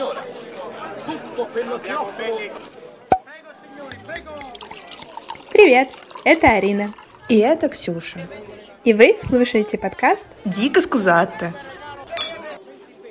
signora. Tutto quello che offro... Привет, это Арина. И это Ксюша. И вы слушаете подкаст Дико скузатто.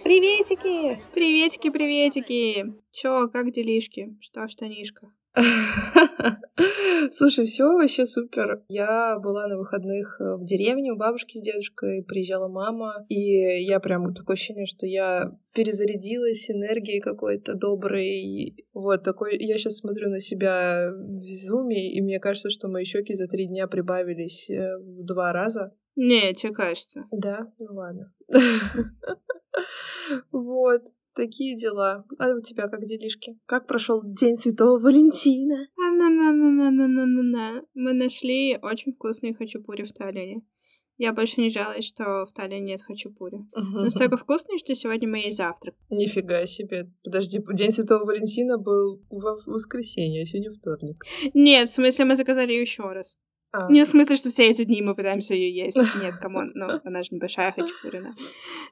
Приветики! Приветики, приветики! Чё, как делишки? Что, штанишка? Слушай, все вообще супер. Я была на выходных э, в деревне у бабушки с дедушкой, приезжала мама, и я прям такое ощущение, что я перезарядилась энергией какой-то доброй. Вот такой. Я сейчас смотрю на себя в зуме, и мне кажется, что мои щеки за три дня прибавились э, в два раза. Не, тебе кажется. Да, ну ладно. Вот. Такие дела. А у тебя как делишки? Как прошел День Святого Валентина? А-на-на-на-на-на-на-на. Мы нашли очень вкусные хачапури в Таллине. Я больше не жалуюсь, что в Таллине нет хачапури. Настолько вкусные, что сегодня мы есть завтрак. Нифига себе. Подожди, День Святого Валентина был в воскресенье, а сегодня вторник. Нет, в смысле, мы заказали еще раз. А. Не в смысле, что все эти дни мы пытаемся ее есть. Нет, come on, ну, она же небольшая хачапурина.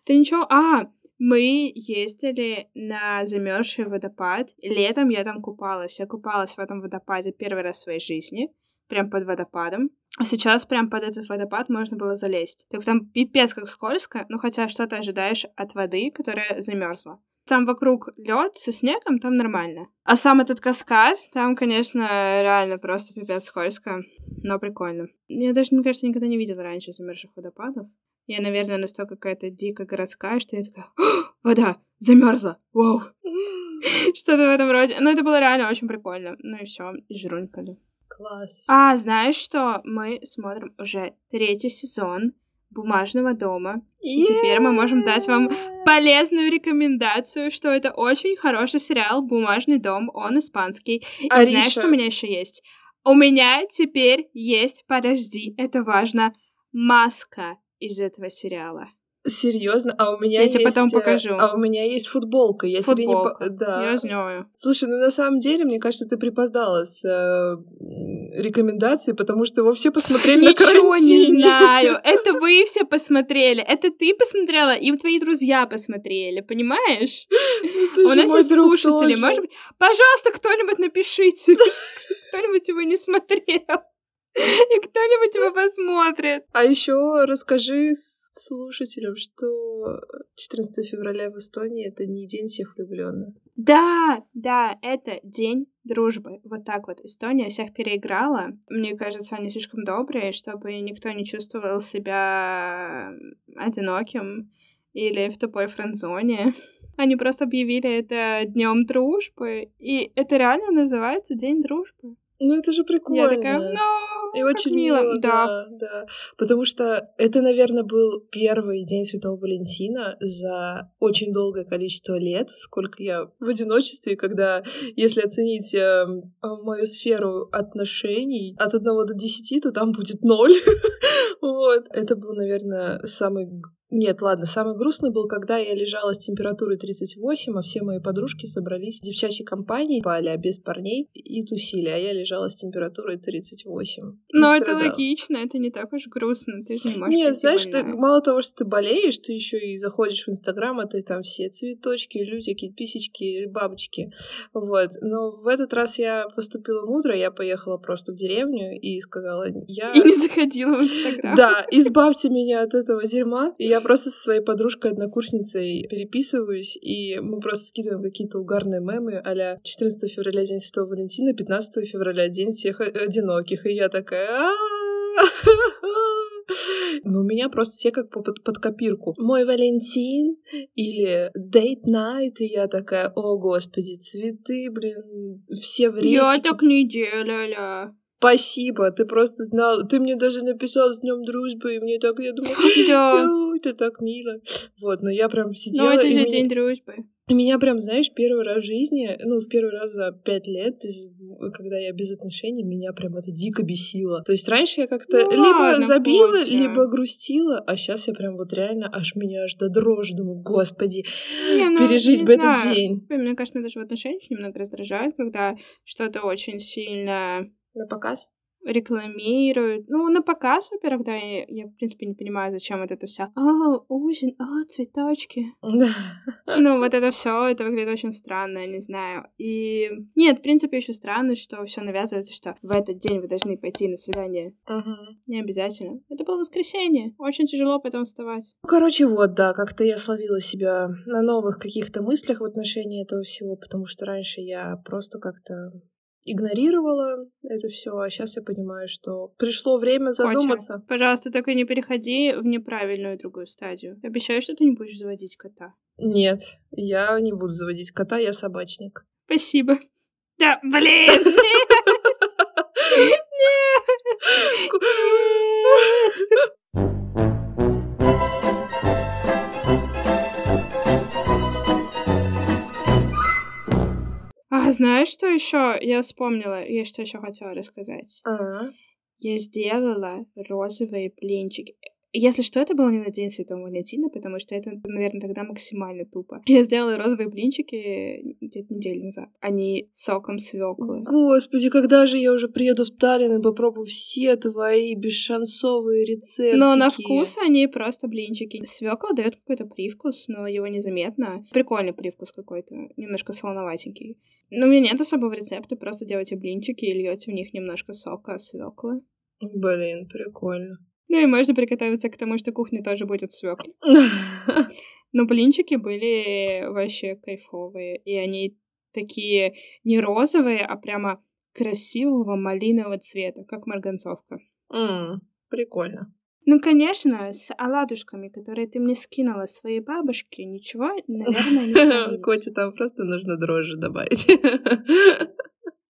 Ты ничего... А, мы ездили на замерзший водопад. Летом я там купалась. Я купалась в этом водопаде первый раз в своей жизни. Прям под водопадом. А сейчас прям под этот водопад можно было залезть. Так там пипец как скользко, ну хотя что ты ожидаешь от воды, которая замерзла. Там вокруг лед со снегом, там нормально. А сам этот каскад, там, конечно, реально просто пипец скользко, но прикольно. Я даже, мне кажется, никогда не видела раньше замерзших водопадов. Я, наверное, настолько какая-то дико городская, что я такая, вода, замерзла, вау. Что-то в этом роде. Но это было реально очень прикольно. Ну и все, и жрунькали. Класс. А, знаешь что? Мы смотрим уже третий сезон бумажного дома. И теперь мы можем дать вам полезную рекомендацию, что это очень хороший сериал «Бумажный дом», он испанский. И Ариша. знаешь, что у меня еще есть? У меня теперь есть, подожди, это важно, маска из этого сериала. Серьезно? А у меня Я есть... тебе потом э, покажу. А у меня есть футболка. Я тебе не... Футболка. Да. Я знаю. Слушай, ну на самом деле, мне кажется, ты припоздала с э, рекомендацией, потому что его все посмотрели на Ничего не знаю. Это вы все посмотрели. Это ты посмотрела, и твои друзья посмотрели, понимаешь? Ну, У нас есть слушатели. тоже. Может быть, пожалуйста, кто-нибудь напишите. Кто-нибудь его не смотрел. И кто-нибудь его посмотрит. А еще расскажи слушателям, что 14 февраля в Эстонии это не день всех влюбленных. Да, да, это день дружбы. Вот так вот. Эстония всех переиграла. Мне кажется, они слишком добрые, чтобы никто не чувствовал себя одиноким или в тупой френдзоне. Они просто объявили это днем дружбы, и это реально называется День дружбы. Ну это же прикольно. Я такая, ну, И очень мило. мило, да. да, да. Потому что это, наверное, был первый день Святого Валентина за очень долгое количество лет, сколько я в одиночестве, когда, если оценить э, мою сферу отношений от 1 до 10, то там будет ноль. Вот. Это был, наверное, самый нет, ладно, самый грустный был, когда я лежала с температурой 38, а все мои подружки собрались в девчачьей компании, спали, а без парней, и тусили, а я лежала с температурой 38. и Но это логично, это не так уж грустно, ты же не можешь Нет, знаешь, ты, больная. мало того, что ты болеешь, ты еще и заходишь в Инстаграм, а ты там все цветочки, лютики, писечки, бабочки. Вот. Но в этот раз я поступила мудро, я поехала просто в деревню и сказала, я... И не заходила в Инстаграм. Да, избавьте меня от этого дерьма. И я просто со своей подружкой-однокурсницей переписываюсь, и мы просто скидываем какие-то угарные мемы а 14 февраля День Святого Валентина, 15 февраля День всех о- одиноких. И я такая... Ну, у меня просто все как по- под, под копирку. Мой Валентин или Date Night, и я такая, о, господи, цветы, блин, все в Я рестике. так не делала. Спасибо, ты просто знал. Ты мне даже написал с днем дружбы, и мне так, я думаю, Да. «Ой, это так мило. Вот, но я прям Но сидела, это и, же меня, день дружбы. и меня прям, знаешь, первый раз в жизни, ну, в первый раз за пять лет, без- когда я без отношений, меня прям это дико бесило. То есть раньше я как-то Ну либо ладно, забила, вкусно. либо грустила, а сейчас я прям вот реально, аж меня аж до дрожи, думаю, господи, Не, ну, пережить не бы этот знаю. день. Мне кажется, даже в отношениях немного раздражает, когда что-то очень сильно На показ? рекламируют. Ну, на показ, во-первых, да, я, я, в принципе, не понимаю, зачем вот это вся. А, осень, а, цветочки. Ну, вот это все, это выглядит очень странно, я не знаю. И нет, в принципе, еще странно, что все навязывается, что в этот день вы должны пойти на свидание. Не обязательно. Это было воскресенье. Очень тяжело потом вставать. Ну, короче, вот, да, как-то я словила себя на новых каких-то мыслях в отношении этого всего, потому что раньше я просто как-то игнорировала это все, а сейчас я понимаю, что пришло время задуматься. Котя, пожалуйста, только не переходи в неправильную другую стадию. Обещаю, что ты не будешь заводить кота. Нет, я не буду заводить кота, я собачник. Спасибо. Да, блин! Нет! А знаешь, что еще я вспомнила? Я что еще хотела рассказать. А-а. Я сделала розовые блинчики. Если что, это было не на День Святого Валентина, потому что это, наверное, тогда максимально тупо. Я сделала розовые блинчики где-то неделю назад. Они соком свеклы. Господи, когда же я уже приеду в Таллин и попробую все твои бесшансовые рецепты? Но на вкус они просто блинчики. Свекла дает какой-то привкус, но его незаметно. Прикольный привкус какой-то, немножко солоноватенький. Но у меня нет особого рецепта, просто делайте блинчики и льете в них немножко сока свеклы. Блин, прикольно. Ну и можно приготовиться к тому, что кухня тоже будет свекла. Но блинчики были вообще кайфовые, и они такие не розовые, а прямо красивого малинового цвета, как марганцовка. Mm, прикольно. Ну, конечно, с оладушками, которые ты мне скинула своей бабушке, ничего, наверное, не сравнится. Коте там просто нужно дрожжи добавить.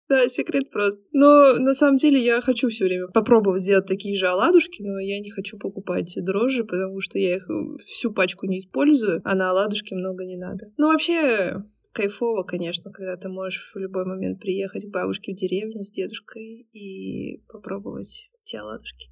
Да, секрет прост. Но на самом деле я хочу все время попробовать сделать такие же оладушки, но я не хочу покупать дрожжи, потому что я их всю пачку не использую, а на оладушки много не надо. Ну, вообще, кайфово, конечно, когда ты можешь в любой момент приехать к бабушке в деревню с дедушкой и попробовать те оладушки.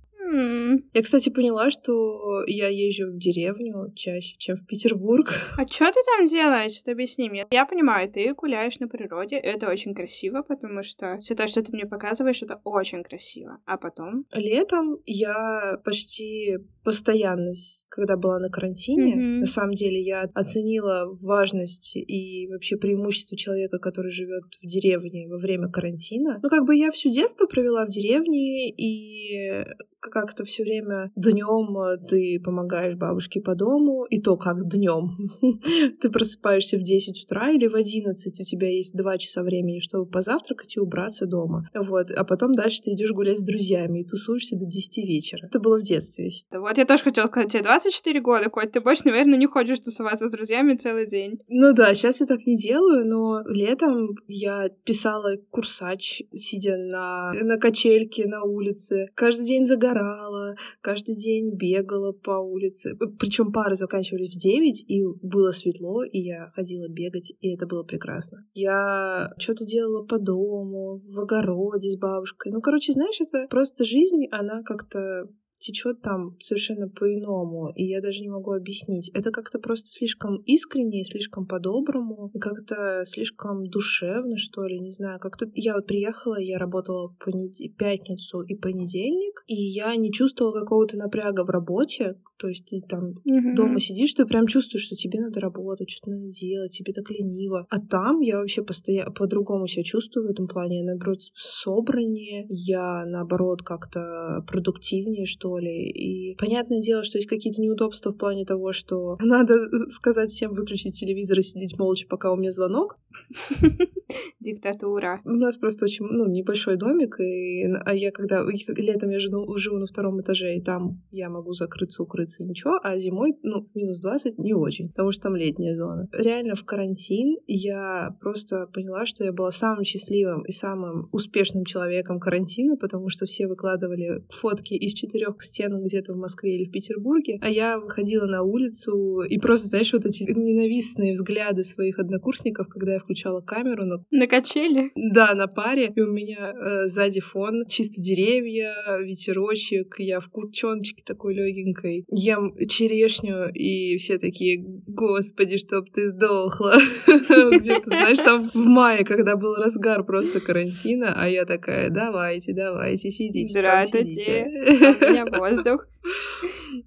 Я, кстати, поняла, что я езжу в деревню чаще, чем в Петербург. А что ты там делаешь? Ты объясни мне. Я понимаю, ты гуляешь на природе, это очень красиво, потому что все то, что ты мне показываешь, это очень красиво. А потом? Летом я почти постоянно, когда была на карантине, mm-hmm. на самом деле я оценила важность и вообще преимущество человека, который живет в деревне во время карантина. Ну, как бы я всю детство провела в деревне, и как-то все время днем э, ты помогаешь бабушке по дому, и то как днем. ты просыпаешься в 10 утра или в 11, у тебя есть 2 часа времени, чтобы позавтракать и убраться дома. Вот, а потом дальше ты идешь гулять с друзьями и тусуешься до 10 вечера. Это было в детстве. Вот я тоже хотела сказать, тебе 24 года, Коть, ты больше, наверное, не хочешь тусоваться с друзьями целый день. Ну да, сейчас я так не делаю, но летом я писала курсач, сидя на, на качельке на улице. Каждый день загорала загорала, каждый день бегала по улице. Причем пары заканчивались в 9, и было светло, и я ходила бегать, и это было прекрасно. Я что-то делала по дому, в огороде с бабушкой. Ну, короче, знаешь, это просто жизнь, она как-то течет там совершенно по-иному, и я даже не могу объяснить. Это как-то просто слишком искренне, слишком по-доброму, и как-то слишком душевно, что ли, не знаю. Как-то я вот приехала, я работала понед... пятницу и понедельник, и я не чувствовала какого-то напряга в работе, то есть ты там mm-hmm. дома сидишь, ты прям чувствуешь, что тебе надо работать, что-то надо делать, тебе так лениво. А там я вообще постоянно по-другому себя чувствую в этом плане. Я, наоборот, собраннее, я, наоборот, как-то продуктивнее, что ли. И понятное дело, что есть какие-то неудобства в плане того, что надо сказать всем выключить телевизор и сидеть молча, пока у меня звонок. Диктатура. У нас просто очень, ну, небольшой домик, и а я когда летом я живу, живу на втором этаже, и там я могу закрыться, укрыться, ничего, а зимой, ну, минус 20 не очень, потому что там летняя зона. Реально в карантин я просто поняла, что я была самым счастливым и самым успешным человеком карантина, потому что все выкладывали фотки из четырех стен где-то в Москве или в Петербурге, а я выходила на улицу и просто, знаешь, вот эти ненавистные взгляды своих однокурсников, когда я включала камеру. Но... На качели? Да, на паре. И у меня э, сзади фон чисто деревья, ветерочек. Я в курчоночке такой легенькой. Ем черешню, и все такие, господи, чтоб ты сдохла. Где-то, знаешь, там в мае, когда был разгар просто карантина, а я такая, давайте, давайте, сидите, Здравствуйте, воздух.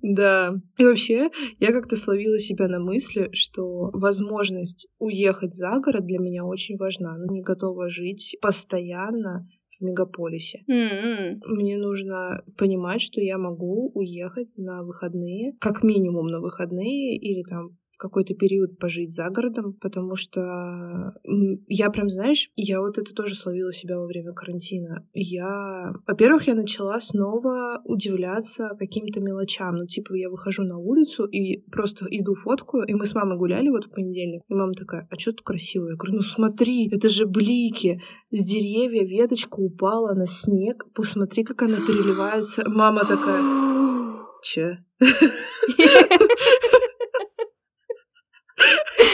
Да. И вообще, я как-то словила себя на мысли, что возможность уехать за город для меня очень важна. Не готова жить постоянно в мегаполисе. М-м. Мне нужно понимать, что я могу уехать на выходные, как минимум на выходные или там какой-то период пожить за городом, потому что я прям, знаешь, я вот это тоже словила себя во время карантина. Я, во-первых, я начала снова удивляться каким-то мелочам. Ну, типа, я выхожу на улицу и просто иду фоткаю, и мы с мамой гуляли вот в понедельник, и мама такая, а что тут красиво? Я говорю, ну смотри, это же блики, с деревья веточка упала на снег, посмотри, как она переливается. Мама такая, че?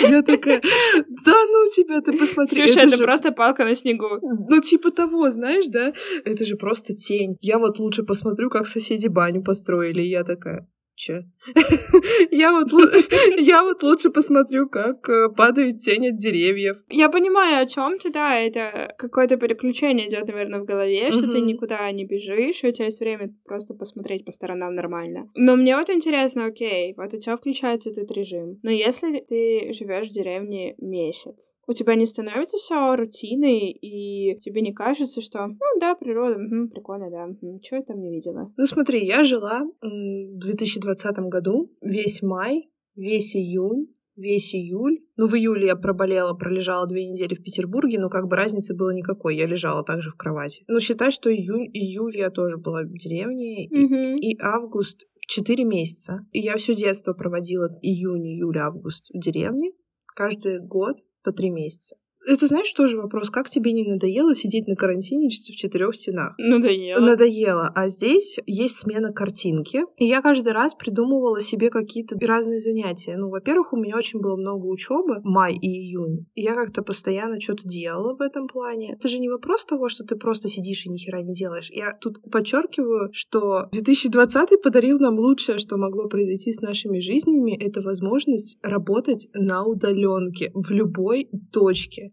Я такая, да ну тебя, ты посмотри. Слушай, это это же- просто палка на снегу. Ну, типа того, знаешь, да? Это же просто тень. Я вот лучше посмотрю, как соседи баню построили. Я такая, че? Я вот я вот лучше посмотрю, как э, падает тень от деревьев. Я понимаю, о чем ты, да, это какое-то переключение идет, наверное, в голове, что ты никуда не бежишь, и у тебя есть время просто посмотреть по сторонам нормально. Но мне вот интересно, окей, вот у тебя включается этот режим. Но если ты живешь в деревне месяц, у тебя не становится все рутиной, и тебе не кажется, что, ну да, природа, мгм, прикольно, да, что я там не видела. Ну, смотри, я жила в 2020 году весь май, весь июнь, весь июль. Ну, в июле я проболела, пролежала две недели в Петербурге, но как бы разницы было никакой. Я лежала также в кровати. Ну, считай, что июнь, июль я тоже была в деревне. и- Мгм. и август четыре месяца. И я все детство проводила июнь, июль, август в деревне. Каждый год по три месяца. Это знаешь тоже вопрос, как тебе не надоело сидеть на карантине в четырех стенах? Надоело. Надоело. А здесь есть смена картинки. И я каждый раз придумывала себе какие-то разные занятия. Ну, во-первых, у меня очень было много учебы, май и июнь. И я как-то постоянно что-то делала в этом плане. Это же не вопрос того, что ты просто сидишь и ни хера не делаешь. Я тут подчеркиваю, что 2020 подарил нам лучшее, что могло произойти с нашими жизнями, это возможность работать на удаленке в любой точке.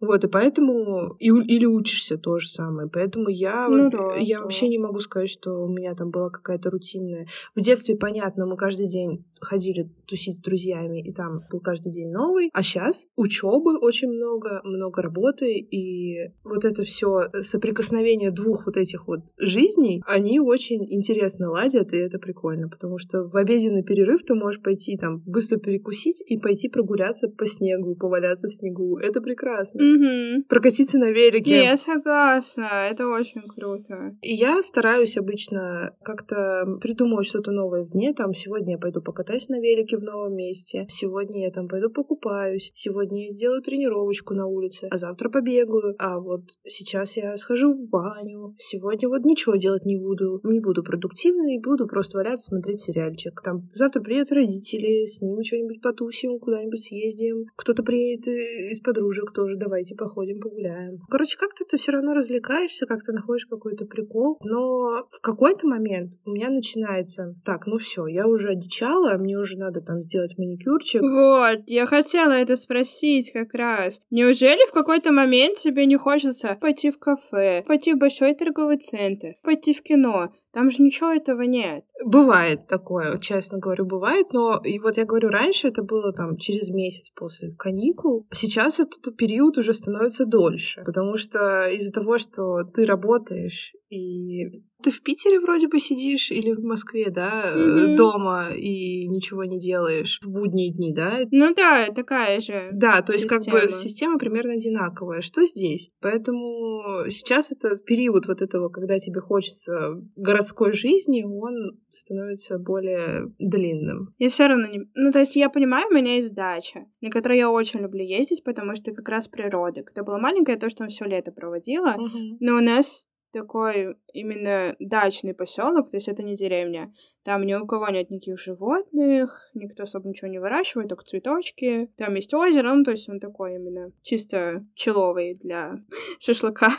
Вот, и поэтому... И, или учишься то же самое. Поэтому я, Ну да, я да. вообще не могу сказать, что у меня там была какая-то рутинная... В детстве, понятно, мы каждый день ходили тусить с друзьями, и там был каждый день новый. А сейчас учебы очень много, много работы, и вот это все соприкосновение двух вот этих вот жизней, они очень интересно ладят, и это прикольно, потому что в обеденный перерыв ты можешь пойти там быстро перекусить и пойти прогуляться по снегу, поваляться в снегу. Это прекрасно. Мгм. Прокатиться на велике. Не, я согласна, это очень круто. И я стараюсь обычно как-то придумывать что-то новое в дне. Там сегодня я пойду покатаюсь на велике в новом месте. Сегодня я там пойду покупаюсь. Сегодня я сделаю тренировочку на улице. А завтра побегаю. А вот сейчас я схожу в баню. Сегодня вот ничего делать не буду. Не буду продуктивной, буду просто валяться, смотреть сериальчик. Там завтра приедут родители, с ними что-нибудь потусим, куда-нибудь съездим. Кто-то приедет из подружек тоже. Давайте походим, погуляем. Короче, как-то ты все равно развлекаешься, как-то находишь какой-то прикол. Но в какой-то момент у меня начинается, так, ну все, я уже одичала, мне уже надо там сделать маникюрчик. Вот, я хотела это спросить как раз. Неужели в какой-то момент тебе не хочется пойти в кафе, пойти в большой торговый центр, пойти в кино? Там же ничего этого нет. Бывает такое, честно говорю, бывает, но и вот я говорю, раньше это было там через месяц после каникул. Сейчас этот период уже становится дольше, потому что из-за того, что ты работаешь и ты в Питере вроде бы сидишь или в Москве, да, Мгм. дома и ничего не делаешь в будние дни, да? Ну да, такая же. Да, то есть как бы Система. примерно одинаковая. Что здесь? Поэтому сейчас этот период вот этого, когда тебе хочется городской жизни, он становится более длинным. Я все равно не... Ну, то есть я понимаю, у меня есть дача, на которой я очень люблю ездить, потому что как раз природа. Когда была маленькая, я тоже там все лето проводила. Но у нас такой именно дачный поселок, то есть это не деревня. Там ни у кого нет никаких животных, никто особо ничего не выращивает, только цветочки. Там есть озеро, ну, то есть он такой именно чисто человый для шашлыка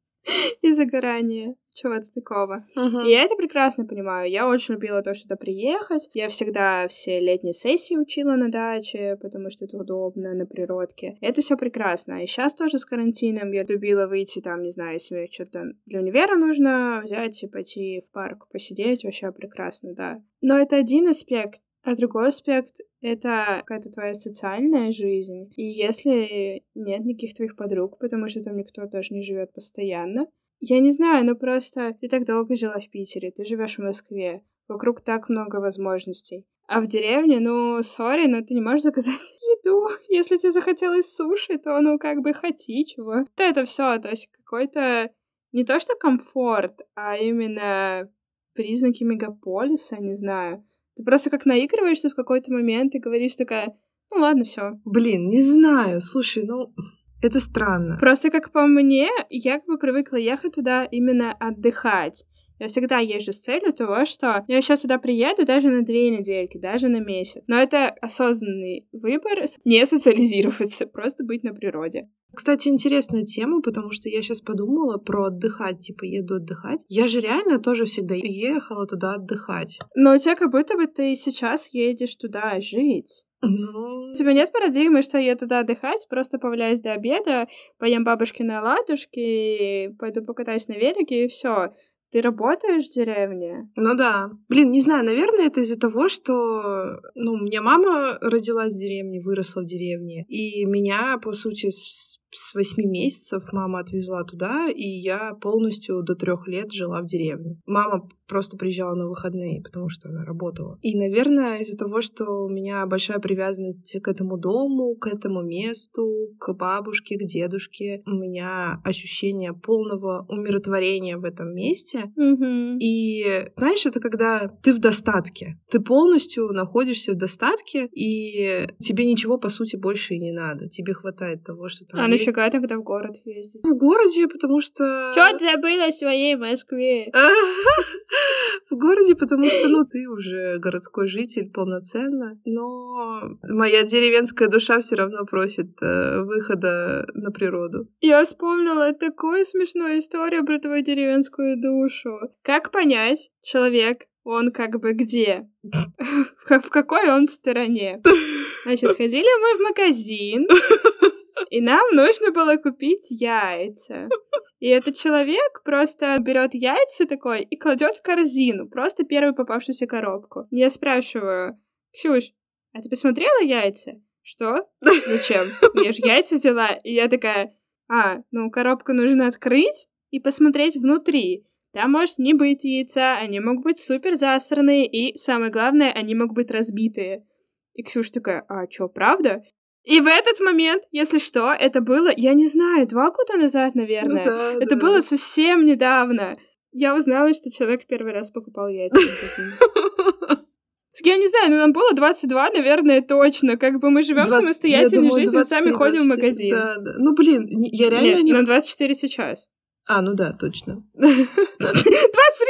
и загорания, чего-то такого. Мгм. И я это прекрасно понимаю. Я очень любила то, что туда приехать. Я всегда все летние сессии учила на даче, потому что это удобно на природке. Это все прекрасно. И сейчас тоже с карантином я любила выйти там, не знаю, если мне что-то для универа нужно взять и пойти в парк посидеть. Вообще прекрасно, да. Но это один аспект. А другой аспект — это какая-то твоя социальная жизнь. И если нет никаких твоих подруг, потому что там никто тоже не живет постоянно, я не знаю, ну просто ты так долго жила в Питере, ты живешь в Москве, вокруг так много возможностей. А в деревне, ну, сори, но ты не можешь заказать еду. Если тебе захотелось суши, то, ну, как бы хоти чего. Вот это все, то есть какой-то не то что комфорт, а именно признаки мегаполиса, не знаю. Ты просто как наигрываешься в какой-то момент и говоришь такая, ну ладно, все. Блин, не знаю. Слушай, ну, это странно. Просто как по мне, я как бы привыкла ехать туда именно отдыхать. Я всегда езжу с целью того, что я сейчас сюда приеду даже на две недельки, даже на месяц. Но это осознанный выбор не социализироваться, просто быть на природе. Кстати, интересная тема, потому что я сейчас подумала про отдыхать, типа еду отдыхать. Я же реально тоже всегда ехала туда отдыхать. Но у тебя как будто бы ты сейчас едешь туда жить. Ну, У тебя нет парадигмы, что я туда отдыхать, просто поваляюсь до обеда, поем бабушкины оладушки, пойду покатаюсь на велике и все. Ты работаешь в деревне? ну да. Блин, не знаю, наверное, это из-за того, что, ну, у меня мама родилась в деревне, выросла в деревне, и меня, по сути, с с восьми месяцев мама отвезла туда, и я полностью до трех лет жила в деревне. Мама просто приезжала на выходные, потому что она работала. И, наверное, из-за того, что у меня большая привязанность к этому дому, к этому месту, к бабушке, к дедушке, у меня ощущение полного умиротворения в этом месте. Угу. И знаешь, это когда ты в достатке. Ты полностью находишься в достатке, и тебе ничего, по сути, больше и не надо. Тебе хватает того, что там А есть. Нафига тогда в город ездить? В городе, потому что... Чё ты забыла о своей Москве? В городе, потому что, ну, ты уже городской житель полноценно, но моя деревенская душа все равно просит э, выхода на природу. Я вспомнила такую смешную историю про твою деревенскую душу. Как понять, человек, он как бы где? В какой он стороне? Значит, ходили мы в магазин, и нам нужно было купить яйца. И этот человек просто берет яйца такой и кладет в корзину, просто первую попавшуюся коробку. Я спрашиваю, Ксюш, а ты посмотрела яйца? Что? Зачем? Я же яйца взяла. И я такая, а, ну коробку нужно открыть и посмотреть внутри. Там может не быть яйца, они могут быть супер засранные, и самое главное, они могут быть разбитые. И Ксюша такая, а чё, правда? И в этот момент, если что, это было, я не знаю, два года назад, наверное. Ну да, это да. было совсем недавно. Я узнала, что человек первый раз покупал яйца в магазине. Я не знаю, но нам было 22, наверное, точно. Как бы мы живем 20 самостоятельной думала, жизнью, сами 23, ходим в 24. магазин. Да, да. Ну, блин, я реально Нет, не... нам 24 сейчас. А, ну да, точно. 23,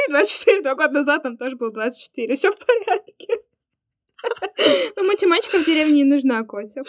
24, два года назад нам тоже было 24. Все в порядке. Ну, математика в деревне не нужна, Котя.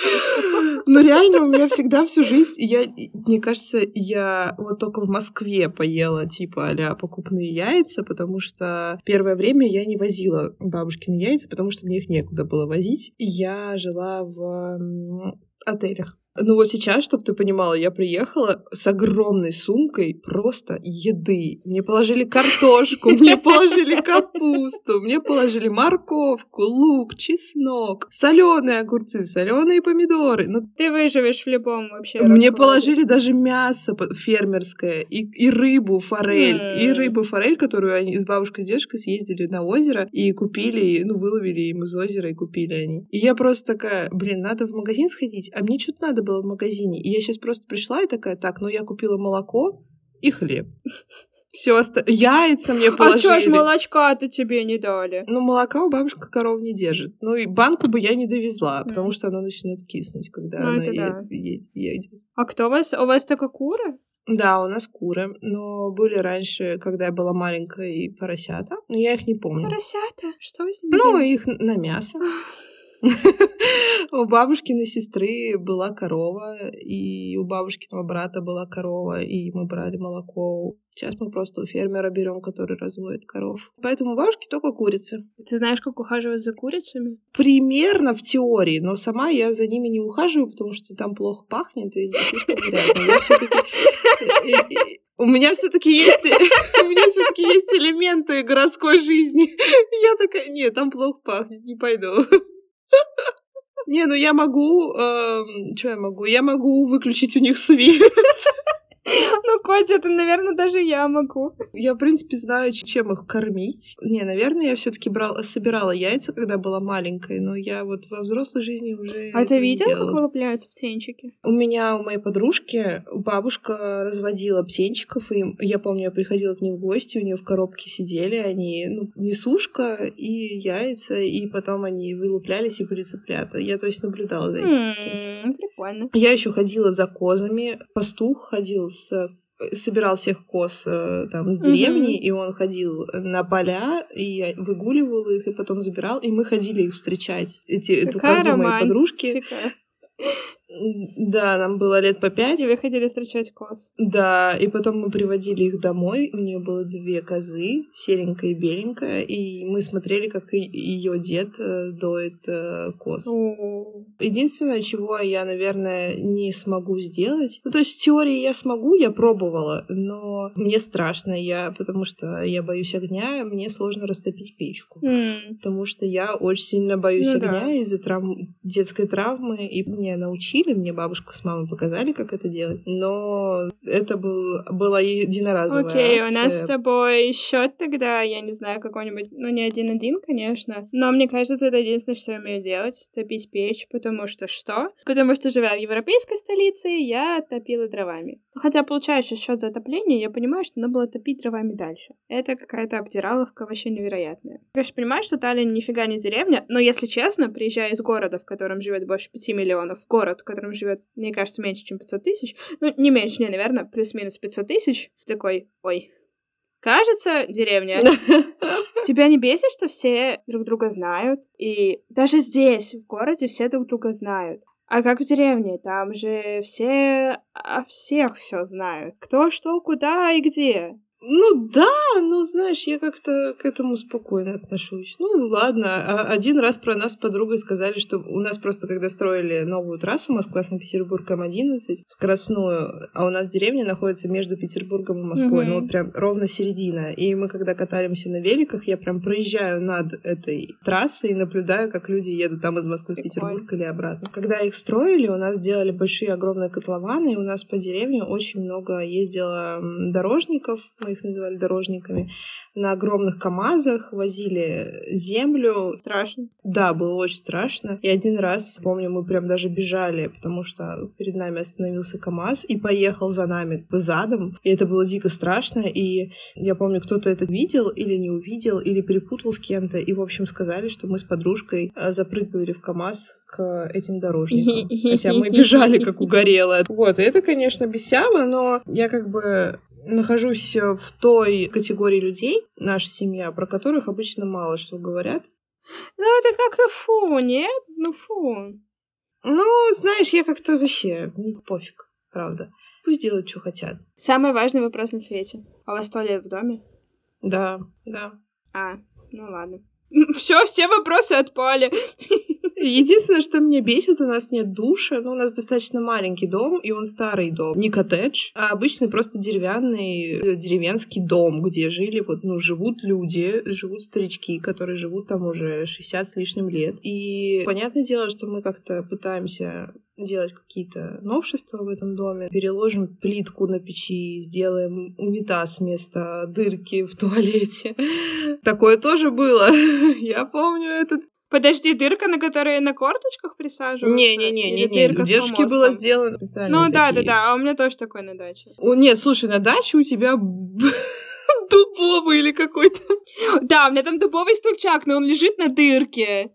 Ну, реально, у меня всегда всю жизнь, я, мне кажется, я вот только в Москве поела, типа, а покупные яйца, потому что первое время я не возила бабушкины яйца, потому что мне их некуда было возить. Я жила в отелях. Ну вот сейчас, чтобы ты понимала, я приехала с огромной сумкой просто еды. Мне положили картошку, мне положили капусту, мне положили морковку, лук, чеснок, соленые огурцы, соленые помидоры. Ну, Ты выживешь в любом вообще мне положили даже мясо фермерское и, и рыбу форель. И М. рыбу форель, которую они с бабушкой и дедушкой съездили на озеро и купили, и, ну, выловили им из озера и купили они. И я просто такая, блин, надо в магазин сходить, а мне что-то надо было в магазине. И я сейчас просто пришла и такая, так, ну я купила молоко и хлеб. Все яйца мне А положили. чё ж молочка-то тебе не дали? Ну, молока у бабушка коров не держит. Ну, и банку бы я не довезла, потому что оно начнет киснуть, когда Ну, она это да. едет. А кто у вас? У вас только куры? Да, у нас куры, но были раньше, когда я была маленькая, и поросята, но я их не помню. Поросята? Что вы с ними Ну, делали? их на мясо. У бабушкиной сестры была корова, и у бабушкиного брата была корова, и мы брали молоко. Сейчас мы просто у фермера берем, который разводит коров. Поэтому у бабушки только курицы. Ты знаешь, как ухаживать за курицами? Примерно в теории, но сама я за ними не ухаживаю, потому что там плохо пахнет и слишком грязно. Я все-таки у меня все-таки есть, у меня все-таки есть элементы городской жизни. Я такая, нет, там плохо пахнет, не пойду. Не, ну я могу, эм, что я могу? Я могу выключить у них свет. Ну, Котя, это, наверное, даже я могу. Я, в принципе, знаю, чем их кормить. Не, наверное, я все-таки брала, собирала яйца, когда была маленькой, но я вот во взрослой жизни уже. А ты видела, как вылупляются птенчики? У меня, у моей подружки, бабушка разводила птенчиков, и я помню, я приходила к ней в гости, у нее в коробке сидели они, ну, несушка и яйца, и потом они вылуплялись и были цыплята. Я, то есть, наблюдала за этим. Прикольно. Я еще ходила за козами. Пастух ходил с собирал всех коз э, там с деревни, и он ходил на поля и выгуливал их, и потом забирал, и мы ходили их встречать, эти, эту козу моей романтика. подружки. Да, нам было лет по пять. И вы хотели встречать коз. Да, и потом мы приводили их домой. У нее было две козы, серенькая и беленькая, и мы смотрели, как ее дед э, доит э, коз. О, Единственное, чего я, наверное, не смогу сделать. Ну, то есть в теории я смогу, я пробовала, но мне страшно, я, потому что я боюсь огня, мне сложно растопить печку. м, Потому что я очень сильно боюсь Ну огня да. из-за травм... детской травмы, и меня научили, мне бабушка с мамой показали, как это делать, но это был, была единоразовая Окей, у нас с тобой счет тогда, я не знаю, какой-нибудь, ну, не один-один, конечно, но мне кажется, это единственное, что я умею делать, топить печь, потому что что? Потому что, живя в европейской столице, я топила дровами. Хотя, получаешь счет за отопление, я понимаю, что надо было топить дровами дальше. Это какая-то обдираловка вообще невероятная. Конечно, понимаю, что Таллин нифига не деревня, но, если честно, приезжая из города, в котором живет больше 5 миллионов, город, котором живет, мне кажется, меньше, чем 500 тысяч, ну, не меньше, не, наверное, плюс-минус 500 тысяч, такой, ой, кажется, деревня. Тебя не бесит, что все друг друга знают? И даже здесь, в городе, все друг друга знают. А как в деревне? Там же все о всех все знают. Кто, что, куда и где. Ну да, ну знаешь, я как-то к этому спокойно отношусь. Ну ладно, А- один раз про нас с подругой сказали, что у нас просто когда строили новую трассу Москва-Санкт-Петербург М11, скоростную, а у нас деревня находится между Петербургом и Москвой, Мгм. ну вот прям ровно середина. И мы когда катаемся на великах, я прям проезжаю над этой трассой и наблюдаю, как люди едут там из Москвы в. Петербург или обратно. Когда их строили, у нас делали большие огромные котлованы, и у нас по деревне очень много ездило дорожников, мы их называли дорожниками, на огромных КАМАЗах возили землю. Страшно. Да, было очень страшно. И один раз, помню, мы прям даже бежали, потому что перед нами остановился КАМАЗ и поехал за нами задом. И это было дико страшно. И я помню, кто-то это видел или не увидел, или перепутал с кем-то. И, в общем, сказали, что мы с подружкой э, запрыгивали в КАМАЗ к этим дорожникам. Хотя мы бежали как угорелые. Вот, и это, конечно, бесяво, но я как бы нахожусь э, в той категории людей, наша семья, про которых обычно мало что говорят. Ну, это как-то фу, нет? Ну, фу. Ну, знаешь, я как-то вообще не пофиг, правда. Пусть делают, что хотят. Самый важный вопрос на свете. А у вас туалет в доме? Да, да. А, ну ладно. Все, все вопросы отпали. Единственное, что меня бесит, у нас нет душа, но у нас достаточно маленький дом, и он старый дом. Не коттедж, а обычный просто деревянный э, деревенский дом, где жили вот, ну, живут люди, живут старички, которые живут там уже 60 с лишним лет. И понятное дело, что мы как-то пытаемся делать какие-то новшества в этом доме. Переложим плитку на печи, сделаем унитаз вместо дырки в туалете. Такое тоже было. Я помню этот Подожди, дырка, на которой на корточках присаживаются? Не-не-не, не, с дедушки было сделано специально. Ну да, да, да, а у меня тоже такой на даче. Нет, слушай, на даче у тебя дубовый или какой-то. Да, у меня там дубовый стульчак, но он лежит на дырке.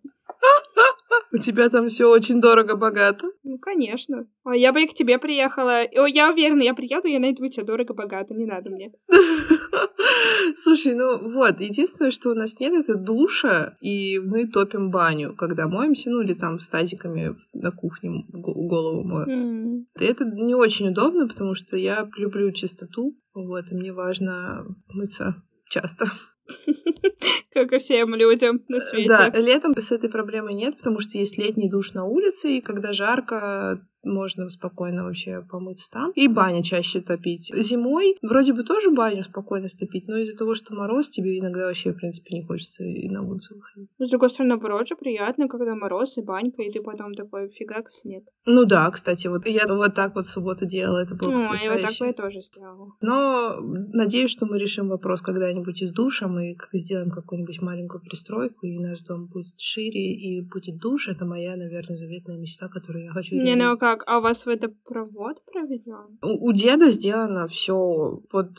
У тебя там все очень дорого-богато. Ну, конечно. А я бы и к тебе приехала. О, я уверена, я приеду, я найду тебя дорого-богато, не надо мне. Слушай, ну вот, единственное, что у нас нет, это душа, и мы топим баню, когда моемся, ну или там с тазиками на кухне голову мою. И это не очень удобно, потому что я люблю чистоту, вот, и мне важно мыться часто. Как и всем людям на свете. Да, летом с этой проблемой нет, потому что есть летний душ на улице, и когда жарко, можно спокойно вообще помыться там. И баня чаще топить. Зимой вроде бы тоже баню спокойно стопить, но из-за того, что мороз, тебе иногда вообще, в принципе, не хочется и на улицу выходить. Но, с другой стороны, наоборот же приятно, когда мороз и банька, и ты потом такой фигак в снег. Ну да, кстати, вот я вот так вот в субботу делала, это было Ну, и вот так бы я тоже сделала. Но надеюсь, что мы решим вопрос когда-нибудь и с душем, и как сделаем какую-нибудь маленькую пристройку, и наш дом будет шире, и будет душ. Это моя, наверное, заветная мечта, которую я хочу Не, ну а как? А у вас водопровод проведен? У у деда сделано все, вот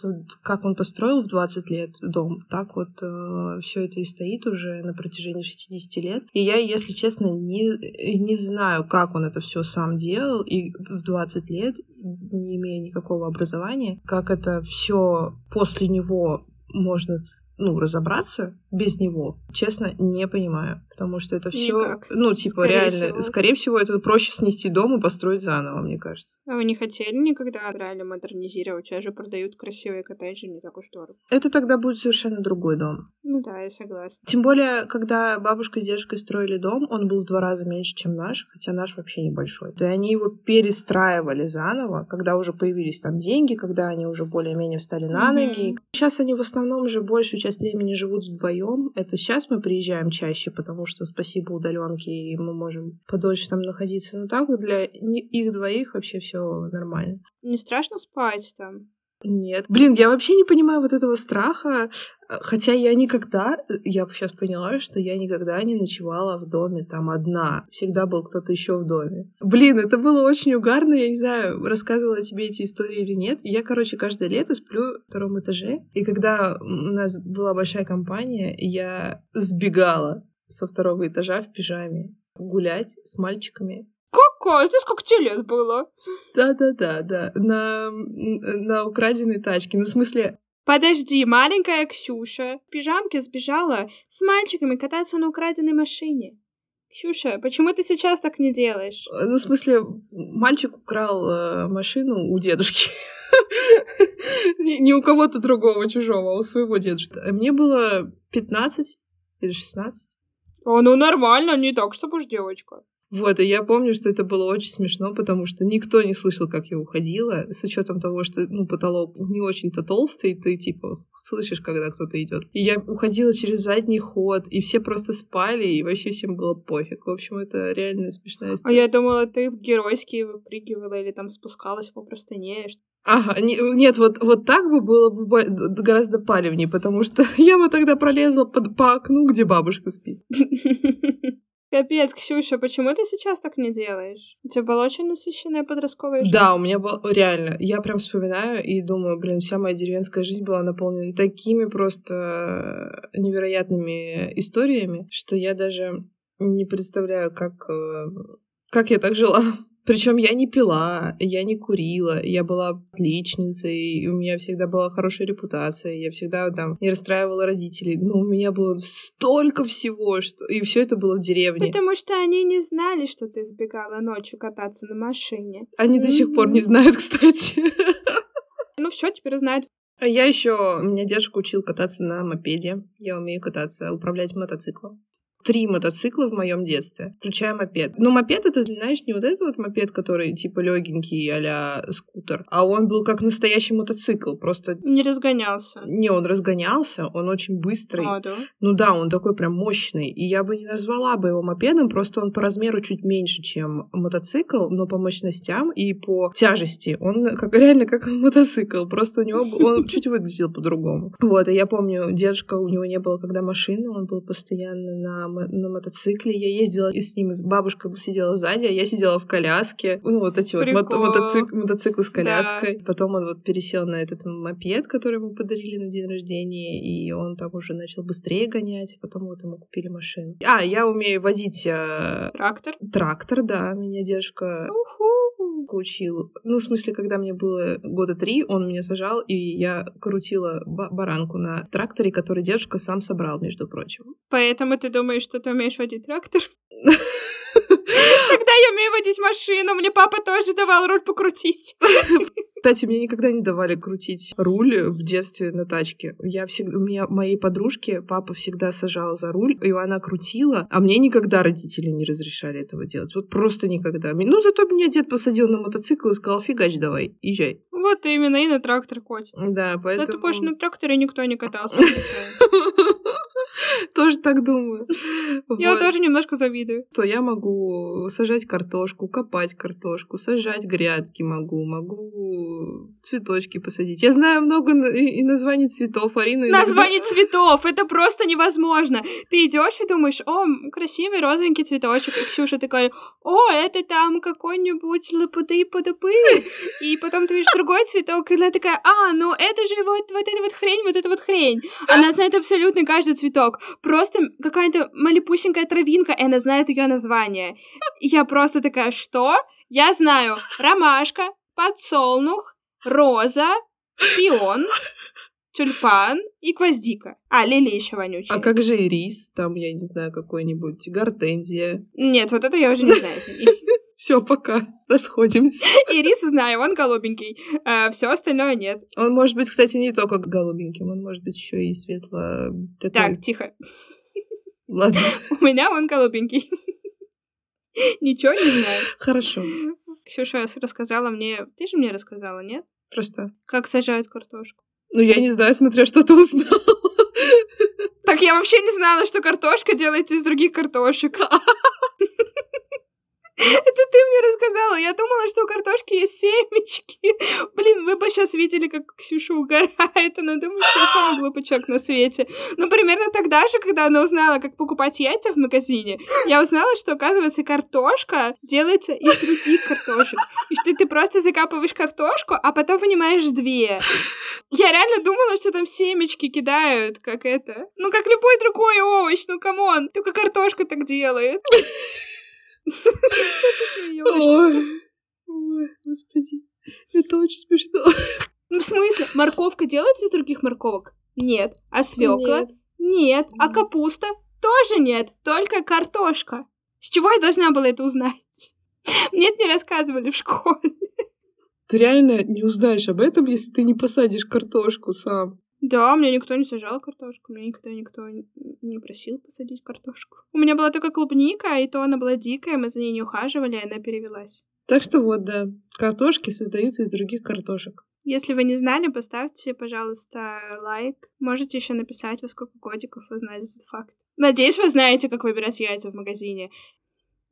как он построил в 20 лет дом, так вот все это и стоит уже на протяжении 60 лет. И я, если честно, не, не знаю, как он это все сам делал, и в 20 лет, не имея никакого образования, как это все после него можно ну, разобраться без него, честно, не понимаю. Потому что это все, Никак. ну, типа, Скорее реально, всего. скорее всего, это проще снести дом и построить заново, мне кажется. А вы не хотели никогда реально модернизировать? Сейчас же продают красивые коттеджи, не так уж дорого. Это тогда будет совершенно другой дом. Ну да, я согласна. Тем более, когда бабушка с дедушкой строили дом, он был в два раза меньше, чем наш, хотя наш вообще небольшой. И они его перестраивали заново, когда уже появились там деньги, когда они уже более-менее встали на ноги. Сейчас они в основном же большую часть времени живут вдвоем. Это сейчас мы приезжаем чаще, потому что спасибо удаленке, и мы можем подольше там находиться. Но так для их двоих вообще все нормально. Не страшно спать там? Нет. Блин, я вообще не понимаю вот этого страха. Хотя я никогда, я сейчас поняла, что я никогда не ночевала в доме там одна. Всегда был кто-то еще в доме. Блин, это было очень угарно. Я не знаю, рассказывала тебе эти истории или нет. Я, короче, каждое лето сплю на втором этаже. И когда у нас была большая компания, я сбегала со второго этажа в пижаме гулять с мальчиками Какая? Это сколько тебе лет было? да-да-да, да. На, на украденной тачке. Ну, в смысле, Подожди, маленькая Ксюша в пижамке сбежала с мальчиками кататься на украденной машине. Ксюша, почему ты сейчас так не делаешь? ну, в смысле, мальчик украл э, машину у дедушки. не, не у кого-то другого, чужого, а у своего дедушки. А Мне было 15 или 16. А, ну нормально, не так, чтобы уж девочка. Вот, и я помню, что это было очень смешно, потому что никто не слышал, как я уходила, с учетом того, что, ну, потолок не очень-то толстый, ты, типа, слышишь, когда кто-то идет. И я уходила через задний ход, и все просто спали, и вообще всем было пофиг. В общем, это реально смешная А история. я думала, ты геройски выпрыгивала или там спускалась по простыне. Ага, не- нет, вот, вот так бы было бы гораздо палевнее, потому что я бы тогда пролезла под, по окну, где бабушка спит. Капец, Ксюша, почему ты сейчас так не делаешь? У тебя была очень насыщенная подростковая жизнь. Да, у меня был реально. Я прям вспоминаю и думаю, блин, вся моя деревенская жизнь была наполнена такими просто невероятными историями, что я даже не представляю, как, э, как я так жила. Причем я не пила, я не курила, я была отличницей, у меня всегда была хорошая репутация, я всегда там не расстраивала родителей. Но у меня было столько всего, что... и все это было в деревне. Потому что они не знали, что ты сбегала ночью кататься на машине. Они до сих пор не знают, кстати. Ну все, теперь узнают. А я еще, меня дедушка учил кататься на мопеде. Я умею кататься, управлять мотоциклом. Три мотоцикла в моем детстве, включая мопед. Но мопед это, знаешь, не вот этот вот мопед, который типа легенький а скутер, а он был как настоящий мотоцикл. Просто Не разгонялся. не, он разгонялся, он очень быстрый. А, да? Ну да, он такой прям мощный. И я бы не назвала бы его мопедом, просто он по размеру чуть меньше, чем мотоцикл, но по мощностям и по тяжести он как, реально как мотоцикл. Просто у него он чуть выглядел по-другому. Вот, и я помню, дедушка, у него не было когда машины, он был постоянно на мо- на мотоцикле. Я ездила и с ним, с бабушкой сидела сзади, а я сидела в коляске. Ну, вот эти вот мото- Прикол. мотоцик- мотоциклы с Да. коляской. Потом он вот пересел на этот мопед, который ему подарили на день рождения, и он там уже начал быстрее гонять. Потом вот ему купили машину. А, я умею водить э, Трактор? трактор, да. Меня дедушка Уху. Учил. Ну, в смысле, когда мне было года три, он меня сажал, и я крутила ба- баранку на тракторе, который дедушка сам собрал, между прочим. Поэтому ты думаешь, что ты умеешь водить трактор? Когда я умею водить машину, мне папа тоже давал руль покрутить. Кстати, мне никогда не давали крутить руль в детстве на тачке. Я всегда, у меня моей подружке папа всегда сажал за руль, и она крутила, а мне никогда родители не разрешали этого делать. Вот просто никогда. Ну, зато меня дед посадил на мотоцикл и сказал, фигач давай, езжай. Вот именно, и на трактор коть. Да, Да поэтому... ты больше на тракторе никто не катался. Тоже так думаю. Я тоже немножко завидую. то я могу сажать картошку, копать картошку, сажать грядки могу, могу цветочки посадить. Я знаю много и названий цветов, Арина. Название цветов, это просто невозможно. Ты идешь и думаешь, о, красивый розовенький цветочек. И Ксюша такая, о, это там какой-нибудь лапуды-подупы. И потом ты видишь другой цветок, и она такая, а, ну это же вот, вот эта вот хрень, вот эта вот хрень. Она знает абсолютно каждый цветок. Просто какая-то малепусенькая травинка, и она знает ее название. И я просто такая, что? Я знаю ромашка, подсолнух, роза, пион, тюльпан и гвоздика. А, лилия еще вонючая. А как же ирис? Там, я не знаю, какой-нибудь гортензия. Нет, вот это я уже не знаю. Все, пока. Расходимся. Ирис знаю, он голубенький. все остальное нет. Он может быть, кстати, не только голубеньким, он может быть еще и светло... Такой... Так, тихо. Ладно, У меня он голубенький. Ничего не знаю. хорошо. Ксюша рассказала мне... Ты же мне рассказала, нет? Просто... Как сажают картошку. Ну, я не знаю, смотря что ты узнал. Так я вообще не знала, что картошка делается из других картошек. Это ты мне рассказала. Я думала, что у картошки есть семечки. Блин, вы бы сейчас видели, как Ксюша угорает. Она думает, что я самый глупый человек на свете. Ну, примерно тогда же, когда она узнала, как покупать яйца в магазине, я узнала, что, оказывается, картошка делается из других картошек. И что ты просто закапываешь картошку, а потом вынимаешь две. Я реально думала, что там семечки кидают, как это. Ну, как любой другой овощ, ну, come on. Только картошка так делает. Что ты смеешься? Ой, ой, господи. Это очень смешно. Ну, в смысле, морковка делается из других морковок? Нет. А свекла? Нет. Нет. А капуста? Тоже нет. Только картошка. С чего я должна была это узнать? Мне это не рассказывали в школе. Ты реально не узнаешь об этом, если ты не посадишь картошку сам. Да, мне никто не сажал картошку, меня никогда никто н- не просил посадить картошку. У меня была только клубника, и то она была дикая, мы за ней не ухаживали, и она перевелась. Так что вот, да, картошки создаются из других картошек. Если вы не знали, поставьте, пожалуйста, лайк. Можете еще написать, во сколько годиков вы знали этот факт. Надеюсь, вы знаете, как выбирать яйца в магазине.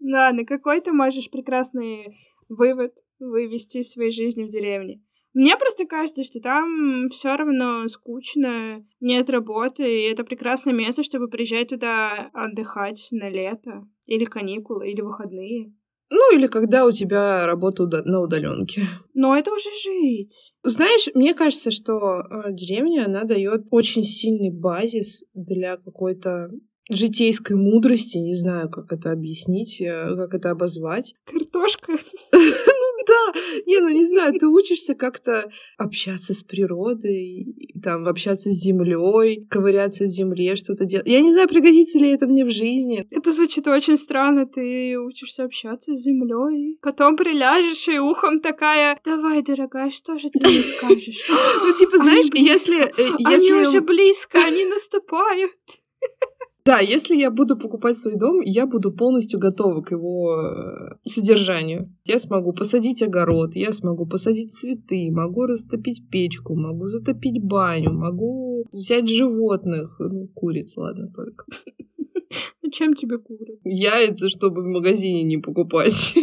Ладно, какой ты можешь прекрасный вывод вывести из своей жизни в деревне? Мне просто кажется, что там все равно скучно, нет работы, и это прекрасное место, чтобы приезжать туда отдыхать на лето, или каникулы, или выходные. Ну, или когда у тебя работа уда- на удаленке. Но это уже жить. Знаешь, мне кажется, что э, деревня, она дает очень сильный базис для какой-то житейской мудрости, не знаю, как это объяснить, э, как это обозвать. Картошка. Ну да, не, ну не знаю, ты учишься как-то общаться с природой, там, общаться с землей, ковыряться в земле, что-то делать. Я не знаю, пригодится ли это мне в жизни. Это звучит очень странно. Ты учишься общаться с землей. Потом приляжешь и ухом такая, давай, дорогая, что же ты мне скажешь? Ну, типа, знаешь, если... э, Они уже близко, они наступают. Да, если я буду покупать свой дом, я буду полностью готова к его э, содержанию. Я смогу посадить огород, я смогу посадить цветы, могу растопить печку, могу затопить баню, могу взять животных, ну, куриц, ладно, только. Зачем тебе куры? Яйца, чтобы в магазине не покупать.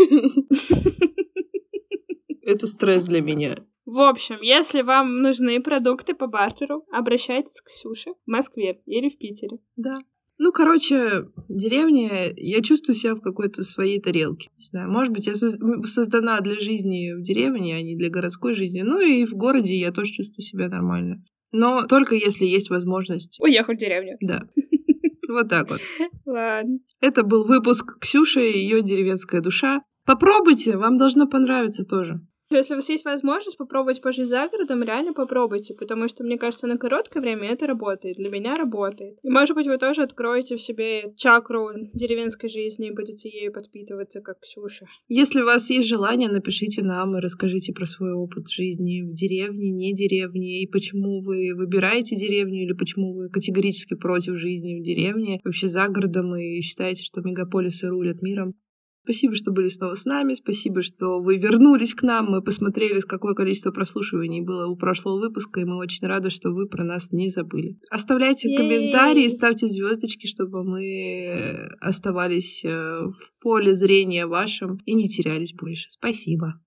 Это стресс для меня. В общем, если вам нужны продукты по бартеру, обращайтесь к Ксюше в Москве или в Питере. Да. Ну, короче, деревня, я чувствую себя в какой-то своей тарелке. Не знаю, может быть, я создана для жизни в деревне, а не для городской жизни. Ну и в городе я тоже чувствую себя нормально. Но только если есть возможность... Уехать в деревню. Да. Вот так вот. Ладно. Это был выпуск Ксюши и ее деревенская душа. Попробуйте, вам должно понравиться тоже. Если у вас есть возможность попробовать пожить за городом, реально попробуйте, потому что, мне кажется, на короткое время это работает, для меня работает. И, может быть, вы тоже откроете в себе чакру деревенской жизни и будете ею подпитываться, как Ксюша. Если у вас есть желание, напишите нам и расскажите про свой опыт жизни в деревне, не деревне, и почему вы выбираете деревню, или почему вы категорически против жизни в деревне, вообще за городом, и считаете, что мегаполисы рулят миром. Спасибо, что были снова с нами. Спасибо, что вы вернулись к нам. Мы посмотрели, какое количество прослушиваний было у прошлого выпуска, и мы очень рады, что вы про нас не забыли. Оставляйте комментарии, ставьте звездочки, чтобы мы оставались э, в поле зрения вашем и не терялись больше. Спасибо.